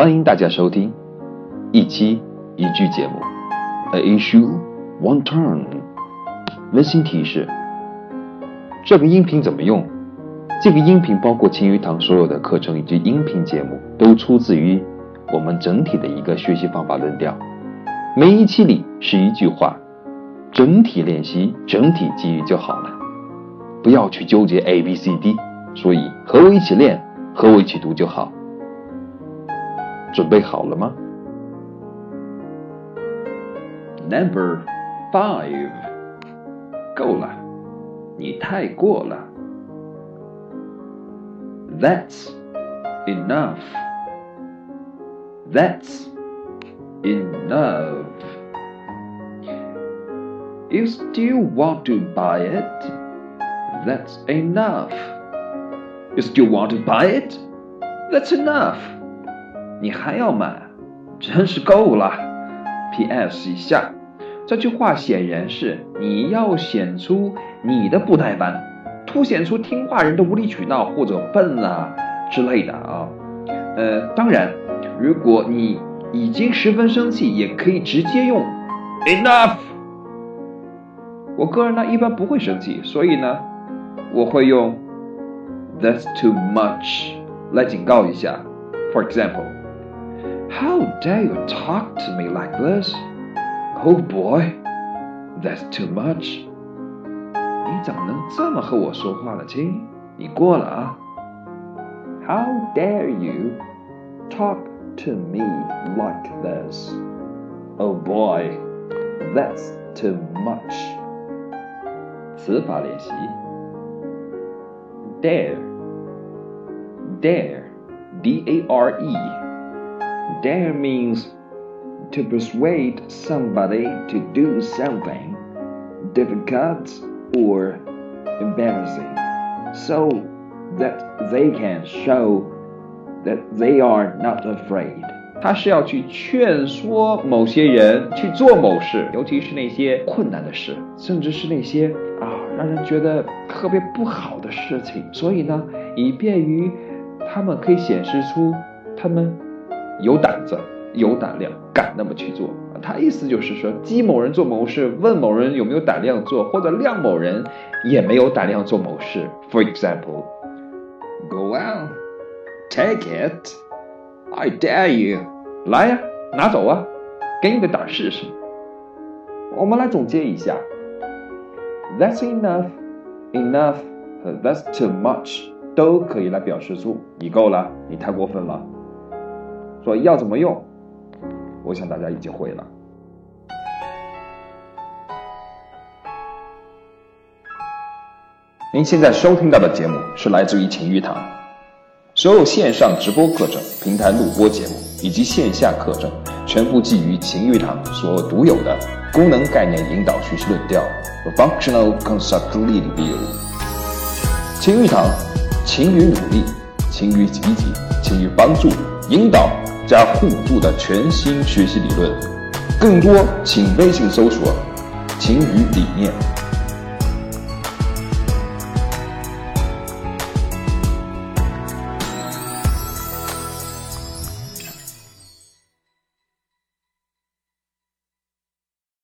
欢迎大家收听一期一句节目，A issue one turn。温馨提示：这个音频怎么用？这个音频包括晴雨堂所有的课程以及音频节目，都出自于我们整体的一个学习方法论调。每一期里是一句话，整体练习、整体记忆就好了，不要去纠结 A、B、C、D。所以和我一起练，和我一起读就好。准备好了吗？Number five，够了，你太过了。That's enough. That's enough. You still want to buy it? That's enough. You still want to buy it? That's enough. 你还要买，真是够了。P.S. 以下，这句话显然是你要显出你的不耐烦，凸显出听话人的无理取闹或者笨啊之类的啊。呃，当然，如果你已经十分生气，也可以直接用 enough。我个人呢一般不会生气，所以呢，我会用 that's too much 来警告一下。For example。How dare you talk to me like this? Oh boy, that's too much. 你怎么能这么和我说话了，亲？你过了啊！How dare you talk to me like this? Oh boy, that's too much. 词法练习：dare, dare, D-A-R-E。 Dare means to persuade somebody to do something difficult or embarrassing so that they can show that they are not afraid. 他是要去劝说某些人去做某事，尤其是那些困难的事，甚至是那些啊让人觉得特别不好的事情。所以呢，以便于他们可以显示出他们 有胆子，有胆量，敢那么去做。他意思就是说，激某人做某事，问某人有没有胆量做，或者亮某人也没有胆量做某事。For example, go on, take it, I dare you. 来呀，拿走啊，给你个胆试试。我们来总结一下，That's enough, enough, That's too much 都可以来表示出你够了，你太过分了。要怎么用，我想大家已经会了。您现在收听到的节目是来自于晴玉堂，所有线上直播课程、平台录播节目以及线下课程，全部基于晴玉堂所独有的功能概念引导学习论调和 （Functional Concept Review）。晴玉堂，勤于努力，勤于积极，勤于帮助，引导。加互助的全新学习理论，更多请微信搜索“勤于理念”。